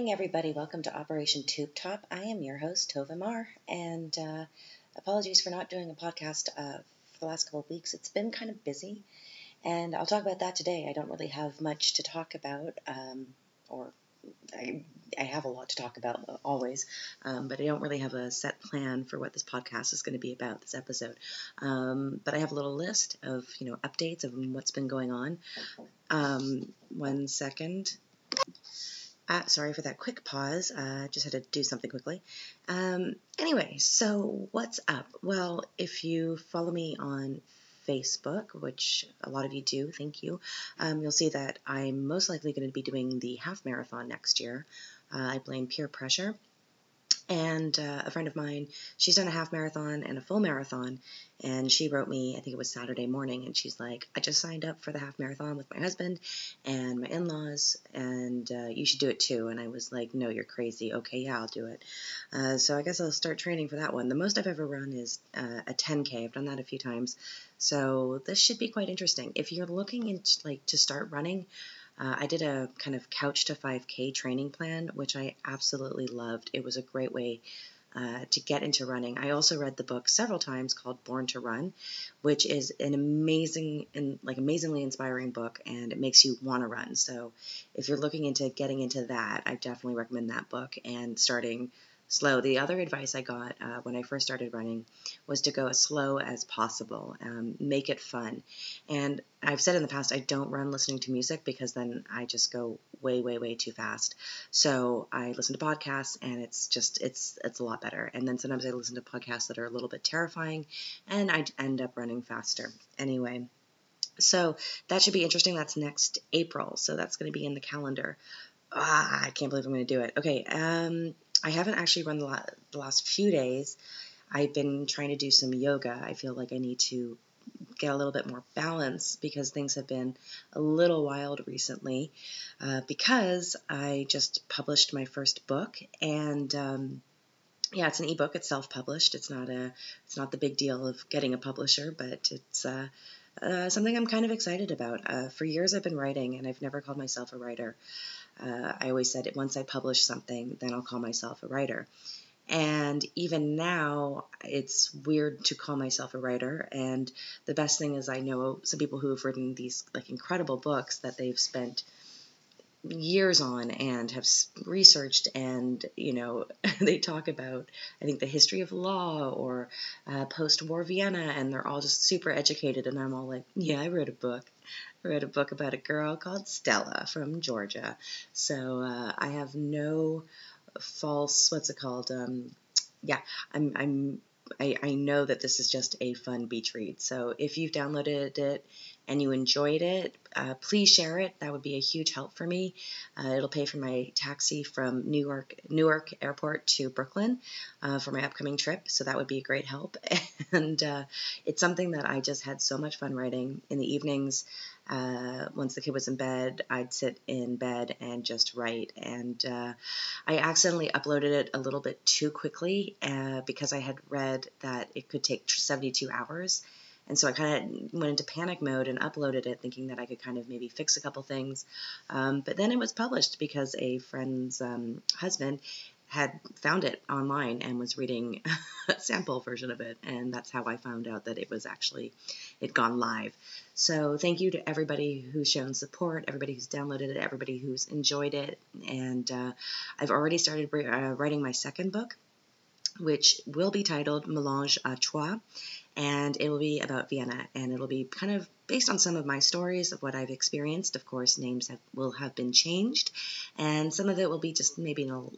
morning, everybody. Welcome to Operation Tube Top. I am your host, Tova Mar, and uh, apologies for not doing a podcast uh, for the last couple of weeks. It's been kind of busy, and I'll talk about that today. I don't really have much to talk about, um, or I, I have a lot to talk about always, um, but I don't really have a set plan for what this podcast is going to be about this episode. Um, but I have a little list of you know updates of what's been going on. Um, one second. Uh, sorry for that quick pause. Uh, just had to do something quickly. Um, anyway, so what's up? Well, if you follow me on Facebook, which a lot of you do, thank you, um, you'll see that I'm most likely going to be doing the half marathon next year. Uh, I blame peer pressure. And uh, a friend of mine, she's done a half marathon and a full marathon, and she wrote me, I think it was Saturday morning, and she's like, I just signed up for the half marathon with my husband and my in laws, and uh, you should do it too. And I was like, No, you're crazy. Okay, yeah, I'll do it. Uh, so I guess I'll start training for that one. The most I've ever run is uh, a 10K. I've done that a few times. So this should be quite interesting. If you're looking into like to start running, uh, I did a kind of couch to 5K training plan, which I absolutely loved. It was a great way uh, to get into running. I also read the book several times called Born to Run, which is an amazing and like amazingly inspiring book, and it makes you want to run. So if you're looking into getting into that, I definitely recommend that book and starting slow. The other advice I got uh, when I first started running was to go as slow as possible, um, make it fun. And I've said in the past, I don't run listening to music because then I just go way, way, way too fast. So I listen to podcasts, and it's just it's it's a lot better. And then sometimes I listen to podcasts that are a little bit terrifying, and I end up running faster. Anyway. So that should be interesting. That's next April. So that's going to be in the calendar. Ah, I can't believe I'm going to do it. Okay. Um, I haven't actually run the, la- the last few days. I've been trying to do some yoga. I feel like I need to get a little bit more balance because things have been a little wild recently. Uh, because I just published my first book, and um, yeah, it's an ebook. It's self-published. It's not a. It's not the big deal of getting a publisher, but it's. Uh, uh, something I'm kind of excited about. Uh, for years, I've been writing, and I've never called myself a writer. Uh, I always said once I publish something, then I'll call myself a writer. And even now, it's weird to call myself a writer. And the best thing is, I know some people who have written these like incredible books that they've spent years on and have researched and you know they talk about i think the history of law or uh, post-war vienna and they're all just super educated and i'm all like yeah i wrote a book wrote a book about a girl called stella from georgia so uh, i have no false what's it called um, yeah i'm i'm I, I know that this is just a fun beach read. So if you've downloaded it and you enjoyed it, uh, please share it. That would be a huge help for me. Uh, it'll pay for my taxi from New York Newark Airport to Brooklyn uh, for my upcoming trip. So that would be a great help. And uh, it's something that I just had so much fun writing in the evenings. Uh, once the kid was in bed, I'd sit in bed and just write. And uh, I accidentally uploaded it a little bit too quickly uh, because I had read that it could take 72 hours. And so I kind of went into panic mode and uploaded it, thinking that I could kind of maybe fix a couple things. Um, but then it was published because a friend's um, husband had found it online and was reading a sample version of it and that's how i found out that it was actually it gone live. So thank you to everybody who's shown support everybody who's downloaded it everybody who's enjoyed it. And uh, i've already started uh, writing my second book which will be titled melange à trois and it will be about vienna and it'll be kind of based on some of my stories of what I've experienced. Of course, names have, will have been changed, and some of it will be just maybe an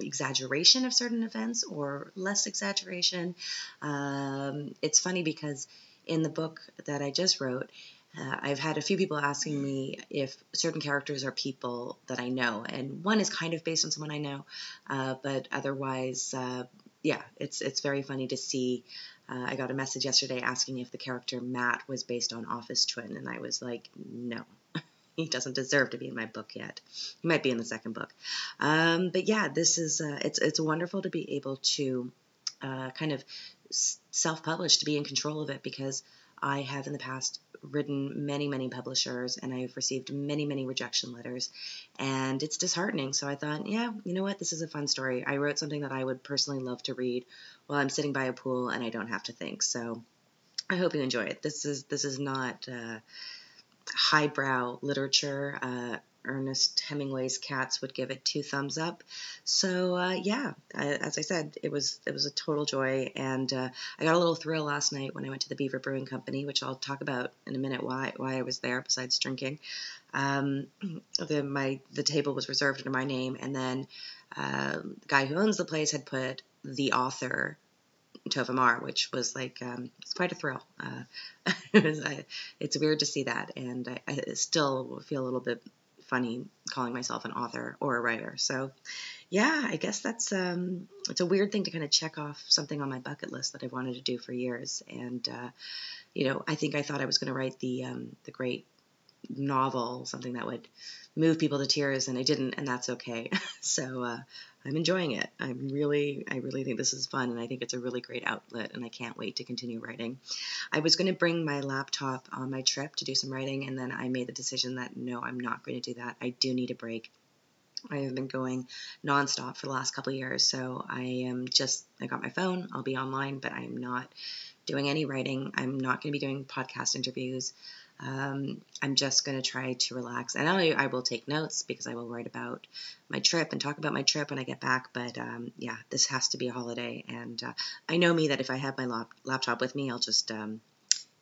exaggeration of certain events or less exaggeration. Um, it's funny because in the book that I just wrote, uh, I've had a few people asking me if certain characters are people that I know, and one is kind of based on someone I know, uh, but otherwise, uh, yeah, it's it's very funny to see. Uh, I got a message yesterday asking if the character Matt was based on Office Twin, and I was like, no. he doesn't deserve to be in my book yet. He might be in the second book, um, but yeah, this is uh, it's it's wonderful to be able to uh, kind of self-publish, to be in control of it, because I have in the past written many, many publishers and I've received many, many rejection letters and it's disheartening. So I thought, yeah, you know what? This is a fun story. I wrote something that I would personally love to read while I'm sitting by a pool and I don't have to think. So I hope you enjoy it. This is, this is not, uh, highbrow literature. Uh, Ernest Hemingway's Cats would give it two thumbs up. So uh, yeah, I, as I said, it was it was a total joy, and uh, I got a little thrill last night when I went to the Beaver Brewing Company, which I'll talk about in a minute why why I was there besides drinking. Um, the my the table was reserved under my name, and then uh, the guy who owns the place had put the author Tova Mar, which was like um, it's quite a thrill. Uh, it's weird to see that, and I, I, still feel a little bit funny calling myself an author or a writer. So, yeah, I guess that's um, it's a weird thing to kind of check off something on my bucket list that I've wanted to do for years. And uh, you know, I think I thought I was going to write the um, the great novel, something that would move people to tears, and I didn't, and that's okay. so uh, I'm enjoying it. I'm really, I really think this is fun, and I think it's a really great outlet, and I can't wait to continue writing. I was going to bring my laptop on my trip to do some writing, and then I made the decision that no, I'm not going to do that. I do need a break. I have been going nonstop for the last couple of years, so I am just, I got my phone, I'll be online, but I'm not doing any writing. I'm not going to be doing podcast interviews. Um, I'm just going to try to relax. And I, I will take notes because I will write about my trip and talk about my trip when I get back. But um, yeah, this has to be a holiday. And uh, I know me that if I have my lap- laptop with me, I'll just, um,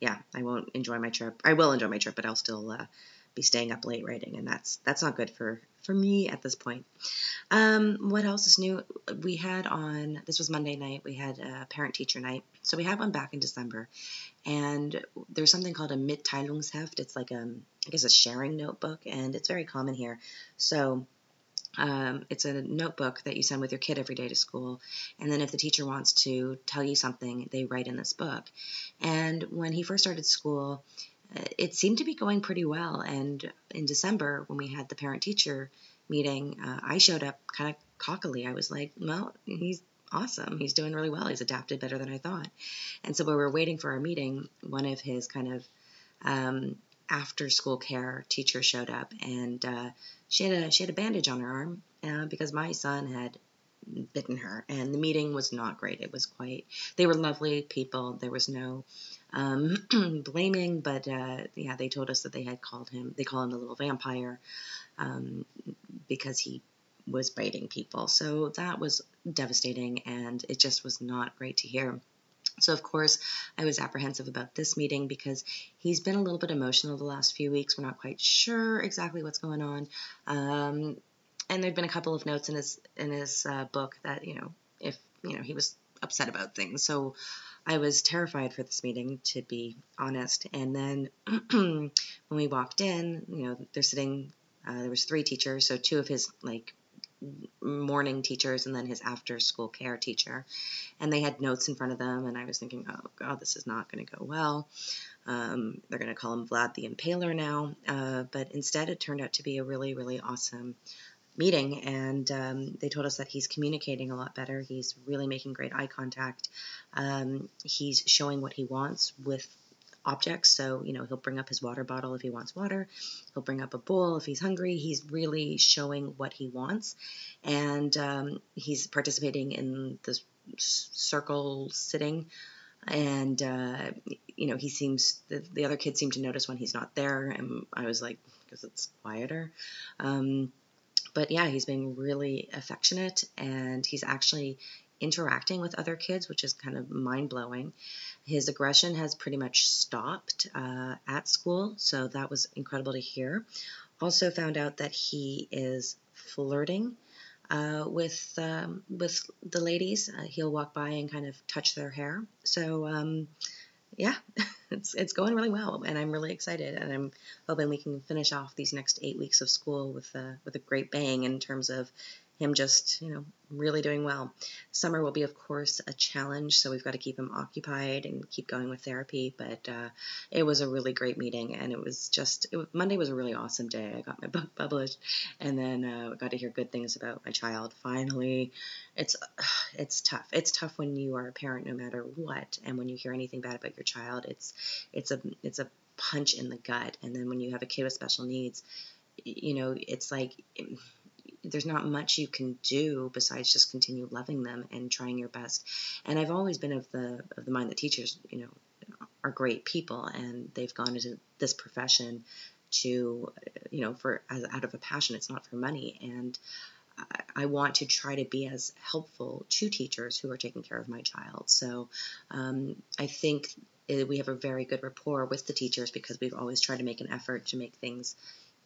yeah, I won't enjoy my trip. I will enjoy my trip, but I'll still uh, be staying up late writing. And that's, that's not good for, for me at this point. Um, what else is new? We had on, this was Monday night, we had a parent teacher night. So we had one back in December. And there's something called a Mitteilungsheft. It's like a, I guess, a sharing notebook, and it's very common here. So um, it's a notebook that you send with your kid every day to school. And then if the teacher wants to tell you something, they write in this book. And when he first started school, it seemed to be going pretty well. And in December, when we had the parent teacher meeting, uh, I showed up kind of cockily. I was like, well, he's awesome. He's doing really well. He's adapted better than I thought. And so while we were waiting for our meeting, one of his kind of um, after school care teachers showed up, and uh, she had a she had a bandage on her arm uh, because my son had bitten her, and the meeting was not great. It was quite. They were lovely people. There was no um, blaming, but uh, yeah, they told us that they had called him. They call him the little vampire um, because he was biting people. So that was devastating and it just was not great to hear. So, of course, I was apprehensive about this meeting because he's been a little bit emotional the last few weeks. We're not quite sure exactly what's going on. Um, and there'd been a couple of notes in his in his uh, book that you know if you know he was upset about things. So I was terrified for this meeting, to be honest. And then when we walked in, you know, they're sitting. Uh, there was three teachers, so two of his like morning teachers and then his after school care teacher. And they had notes in front of them, and I was thinking, oh, God, this is not going to go well. Um, they're going to call him Vlad the Impaler now. Uh, but instead, it turned out to be a really, really awesome meeting. And um, they told us that he's communicating a lot better. He's really making great eye contact. Um, he's showing what he wants with objects. So, you know, he'll bring up his water bottle if he wants water. He'll bring up a bowl if he's hungry. He's really showing what he wants. And um, he's participating in the circle sitting. And, uh, you know, he seems, the, the, other kids seem to notice when he's not there. And I was like, because it's quieter. Um, but yeah, he's being really affectionate and he's actually interacting with other kids, which is kind of mind blowing. His aggression has pretty much stopped uh, at school, so that was incredible to hear. Also found out that he is flirting uh, with um, with the ladies. Uh, he'll walk by and kind of touch their hair. So um, yeah, it's it's going really well, and I'm really excited, and I'm hoping we can finish off these next eight weeks of school with a with a great bang in terms of him just, you know, really doing well. Summer will be, of course, a challenge, so we've got to keep him occupied and keep going with therapy. But uh, it was a really great meeting, and it was just it, Monday was a really awesome day. I got my book published, and then uh, got to hear good things about my child. Finally, it's it's tough. It's tough when you are a parent, no matter what, and when you hear anything bad about your child, it's it's a it's a punch in the gut. And then when you have a kid with special needs, you know, it's like there's not much you can do besides just continue loving them and trying your best. And I've always been of the of the mind that teachers, you know, are great people and they've gone into this profession to, you know, for as out of a passion. It's not for money. And I, I want to try to be as helpful to teachers who are taking care of my child. So um, I think we have a very good rapport with the teachers because we've always tried to make an effort to make things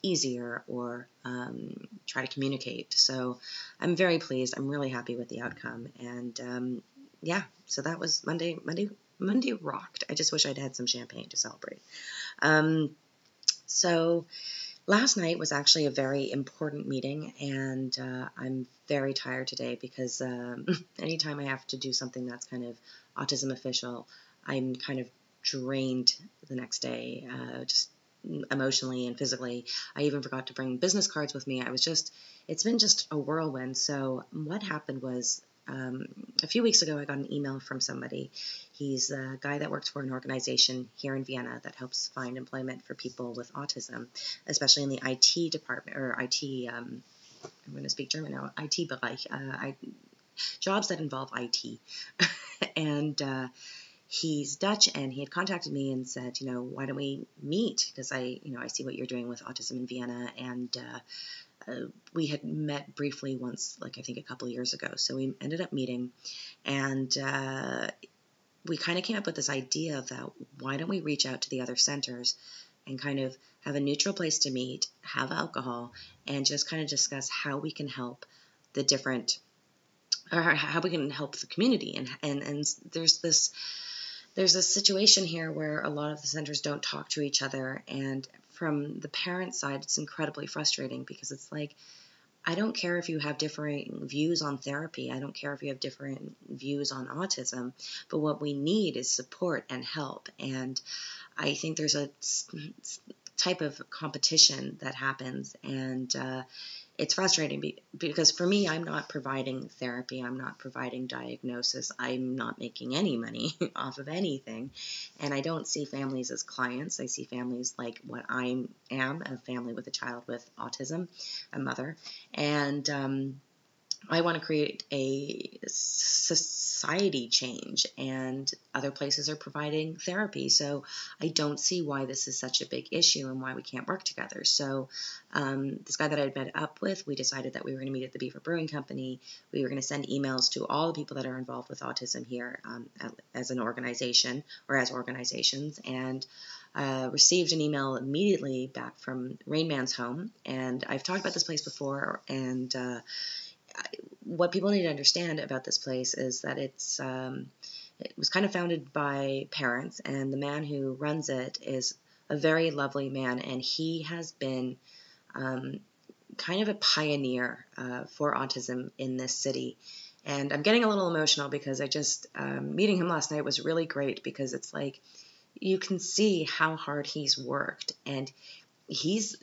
easier or um, try to communicate. So I'm very pleased. I'm really happy with the outcome. And um, yeah, so that was Monday. Monday. Monday rocked. I just wish I'd had some champagne to celebrate. Um, so last night was actually a very important meeting, and uh, I'm very tired today because um, anytime I have to do something that's kind of autism official, I'm kind of drained the next day. Uh, just emotionally and physically. I even forgot to bring business cards with me. I was just, it's been just a whirlwind. So, what happened was um, a few weeks ago, I got an email from somebody. He's a guy that works for an organization here in Vienna that helps find employment for people with autism, especially in the IT department or IT. Um, I'm going to speak German now. IT Bereich, uh, I, jobs that involve IT, and uh, he's Dutch and he had contacted me and said, you know, why don't we meet? Because I, you know, I see what you're doing with autism in Vienna, and uh, uh, we had met briefly once, like I think a couple years ago. So we ended up meeting, and uh, we kind of came up with this idea that why don't we reach out to the other centers and kind of have a neutral place to meet, have alcohol, and just kind of discuss how we can help the different or how we can help the community and and and there's this there's a situation here where a lot of the centers don't talk to each other and from the parent side it's incredibly frustrating because it's like I don't care if you have differing views on therapy. I don't care if you have different views on autism. But what we need is support and help. And I think there's a type of competition that happens. And uh, it's frustrating because for me, I'm not providing therapy, I'm not providing diagnosis, I'm not making any money off of anything. And I don't see families as clients. I see families like what I am a family with a child with autism, a mother. And um, I want to create a society change, and other places are providing therapy. So I don't see why this is such a big issue and why we can't work together. So um, this guy that I'd met up with, we decided that we were going to meet at the Beaver Brewing Company. We were going to send emails to all the people that are involved with autism here um, as an organization or as organizations, and uh, received an email immediately back from Rainman's Home. And I've talked about this place before, and uh, what people need to understand about this place is that it's um, it was kind of founded by parents, and the man who runs it is a very lovely man, and he has been um, kind of a pioneer uh, for autism in this city. And I'm getting a little emotional because I just um, meeting him last night was really great because it's like you can see how hard he's worked, and he's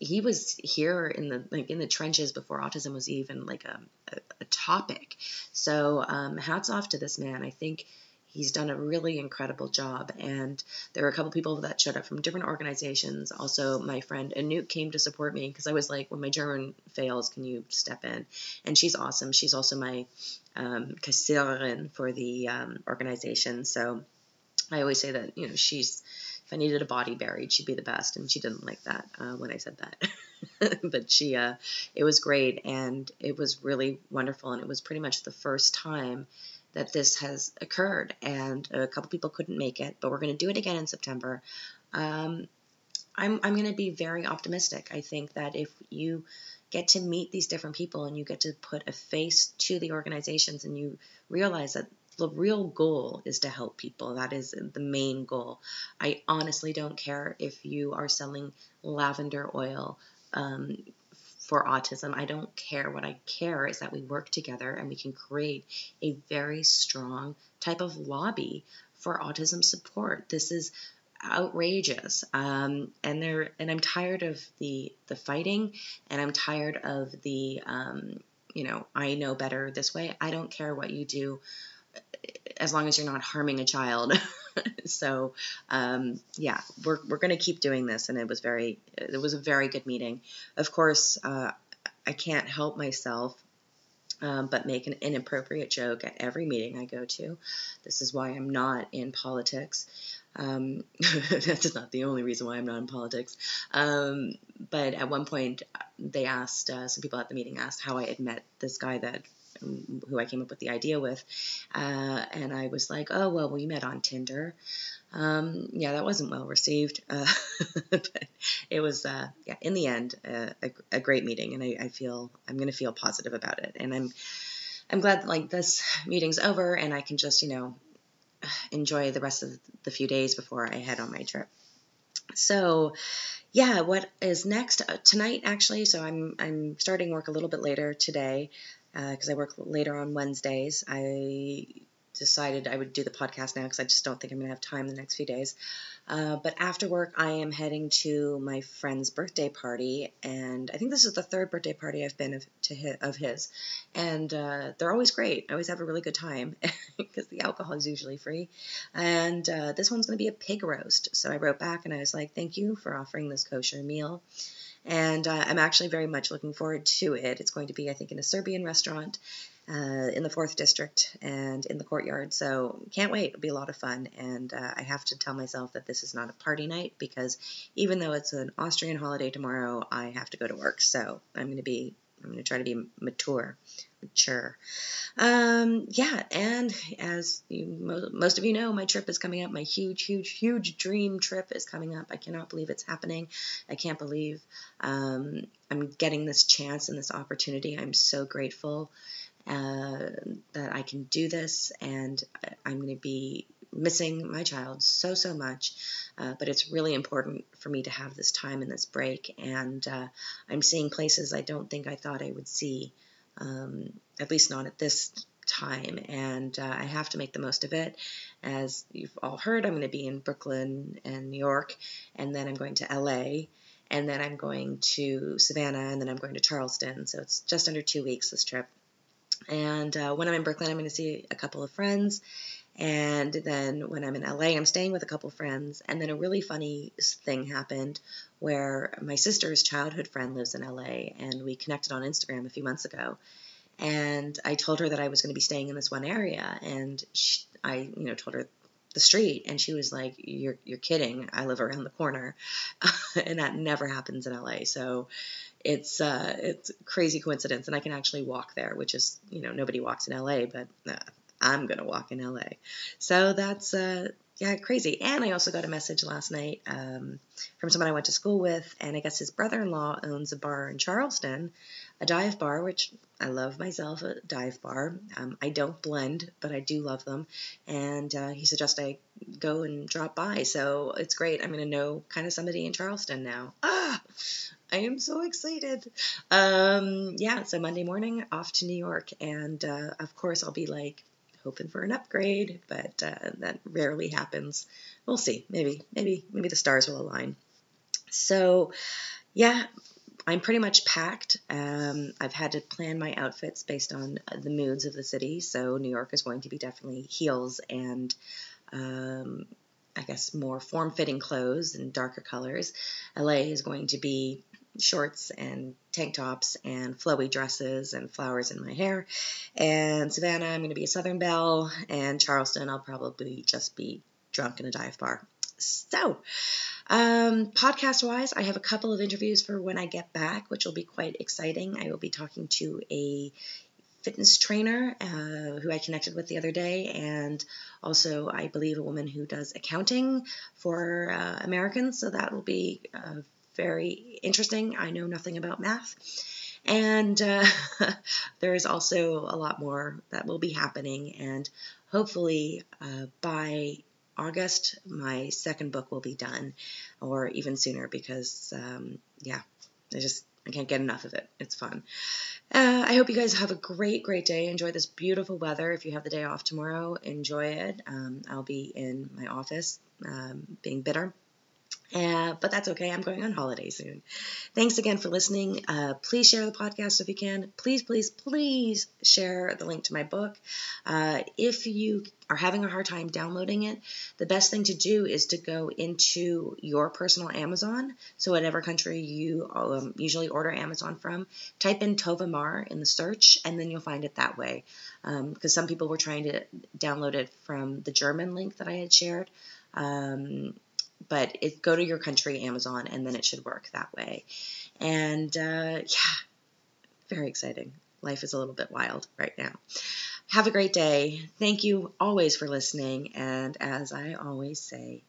he was here in the like in the trenches before autism was even like a, a, a topic. So um, hats off to this man. I think he's done a really incredible job. And there were a couple people that showed up from different organizations. Also, my friend Anouk came to support me because I was like, when my German fails, can you step in? And she's awesome. She's also my um, for the um, organization. So I always say that you know she's if I needed a body buried, she'd be the best. And she didn't like that uh, when I said that. but she, uh, it was great and it was really wonderful. And it was pretty much the first time that this has occurred. And a couple people couldn't make it, but we're going to do it again in September. Um, I'm, I'm going to be very optimistic. I think that if you get to meet these different people and you get to put a face to the organizations and you realize that the real goal is to help people. That is the main goal. I honestly don't care if you are selling lavender oil um, for autism. I don't care. What I care is that we work together and we can create a very strong type of lobby for autism support. This is outrageous um, and they're and i'm tired of the the fighting and i'm tired of the um, you know i know better this way i don't care what you do as long as you're not harming a child so um, yeah we're, we're going to keep doing this and it was very it was a very good meeting of course uh, i can't help myself um, but make an inappropriate joke at every meeting I go to. This is why I'm not in politics. Um, that's not the only reason why I'm not in politics. Um, but at one point, they asked, uh, some people at the meeting asked how I had met this guy that who I came up with the idea with. Uh, and I was like, oh, well, we met on Tinder. Um, yeah, that wasn't well received. Uh, but it was, uh, yeah, in the end, uh, a, a, great meeting. And I, I feel, I'm going to feel positive about it. And I'm, I'm glad like this meeting's over and I can just, you know, enjoy the rest of the few days before I head on my trip. So, yeah, what is next uh, tonight? Actually, so I'm I'm starting work a little bit later today because uh, I work later on Wednesdays. I decided I would do the podcast now because I just don't think I'm going to have time the next few days. Uh, but after work, I am heading to my friend's birthday party, and I think this is the third birthday party I've been of, to his, of his, and uh, they're always great. I always have a really good time because the alcohol is usually free. And uh, this one's going to be a pig roast. So I wrote back and I was like, "Thank you for offering this kosher meal." And uh, I'm actually very much looking forward to it. It's going to be, I think, in a Serbian restaurant, uh, in the fourth district and in the courtyard. So can't wait. It'll be a lot of fun. And uh, I have to tell myself that this is not a party night because even though it's an Austrian holiday tomorrow, I have to go to work. So I'm going to be I'm going to try to be mature, mature. Um, yeah, and as you, most of you know, my trip is coming up. My huge, huge, huge dream trip is coming up. I cannot believe it's happening. I can't believe um, I'm getting this chance and this opportunity. I'm so grateful uh, that I can do this, and I'm going to be missing my child so so much uh, but it's really important for me to have this time and this break. And uh, i'm seeing places i don't think i thought i would see um, at least not at this time. And uh, i have to make the most of it. As you've all heard i'm going to be in brooklyn and new york and then i'm going to la and then i'm going to savannah and then i'm going to charleston. So it's just under two weeks this trip. And uh, when I'm in Brooklyn, I'm going to see a couple of friends. And then when I'm in LA, I'm staying with a couple friends. And then a really funny thing happened where my sister's childhood friend lives in LA, and we connected on Instagram a few months ago. And I told her that I was going to be staying in this one area, and she, I, you know, told her the street, and she was like, "You're you're kidding! I live around the corner," and that never happens in LA. So it's uh, it's crazy coincidence, and I can actually walk there, which is you know nobody walks in LA, but uh, I'm gonna walk in LA. So that's uh, yeah crazy. And I also got a message last night um, from someone I went to school with, and I guess his brother-in-law owns a bar in Charleston, a dive bar, which I love myself a dive bar. Um, I don't blend, but I do love them. And uh, he suggested I go and drop by. So it's great. I'm going to know kind of somebody in Charleston now. Ah, I am so excited. Um, yeah, so Monday morning off to New York, and uh, of course I'll be like hoping for an upgrade, but uh, that rarely happens. We'll see. Maybe, maybe, maybe the stars will align. So, yeah, I'm pretty much packed. Um, I've had to plan my outfits based on the moods of the city. So New York is going to be definitely heels and um, I guess more form-fitting clothes and darker colors. LA is going to be shorts and tank tops and flowy dresses and flowers in my hair. And Savannah, I'm going to be a Southern Belle. And Charleston, I'll probably just be drunk in a dive bar. So, um, podcast wise, I have a couple of interviews for when I get back, which will be quite exciting. I will be talking to a fitness trainer uh, who I connected with the other day, and also, I believe, a woman who does accounting for uh, Americans. So that will be uh, very interesting. I know nothing about math. And uh, there is also a lot more that will be happening, and hopefully uh, by August, my second book will be done, or even sooner, because um, yeah, I just I can't get enough of it. It's fun. Uh, I hope you guys have a great, great day. Enjoy this beautiful weather. If you have the day off tomorrow, enjoy it. Um, I'll be in my office um, being bitter. Uh, but that's okay. I'm going on holiday soon. Thanks again for listening. Uh, please share the podcast if you can. Please, please, please share the link to my book. Uh, if you are having a hard time downloading it, the best thing to do is to go into your personal Amazon. So, whatever country you um, usually order Amazon from, type in Tova Mar in the search, and then you'll find it that way. Because um, some people were trying to download it from the German link that I had shared. Um, but it, go to your country Amazon and then it should work that way. And uh, yeah, very exciting. Life is a little bit wild right now. Have a great day. Thank you always for listening. And as I always say,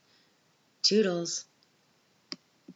toodles.